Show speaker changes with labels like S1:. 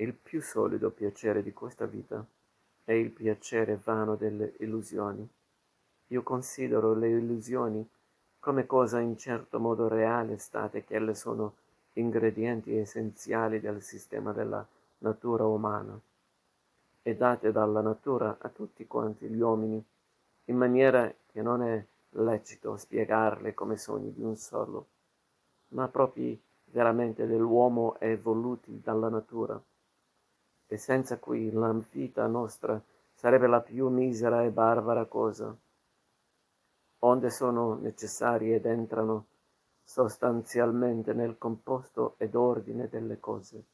S1: Il più solido piacere di questa vita è il piacere vano delle illusioni. Io considero le illusioni come cosa in certo modo reale state che elle sono ingredienti essenziali del sistema della natura umana e date dalla natura a tutti quanti gli uomini, in maniera che non è lecito spiegarle come sogni di un solo, ma proprio veramente dell'uomo evoluti dalla natura, e senza cui la vita nostra sarebbe la più misera e barbara cosa, onde sono necessarie ed entrano sostanzialmente nel composto ed ordine delle cose.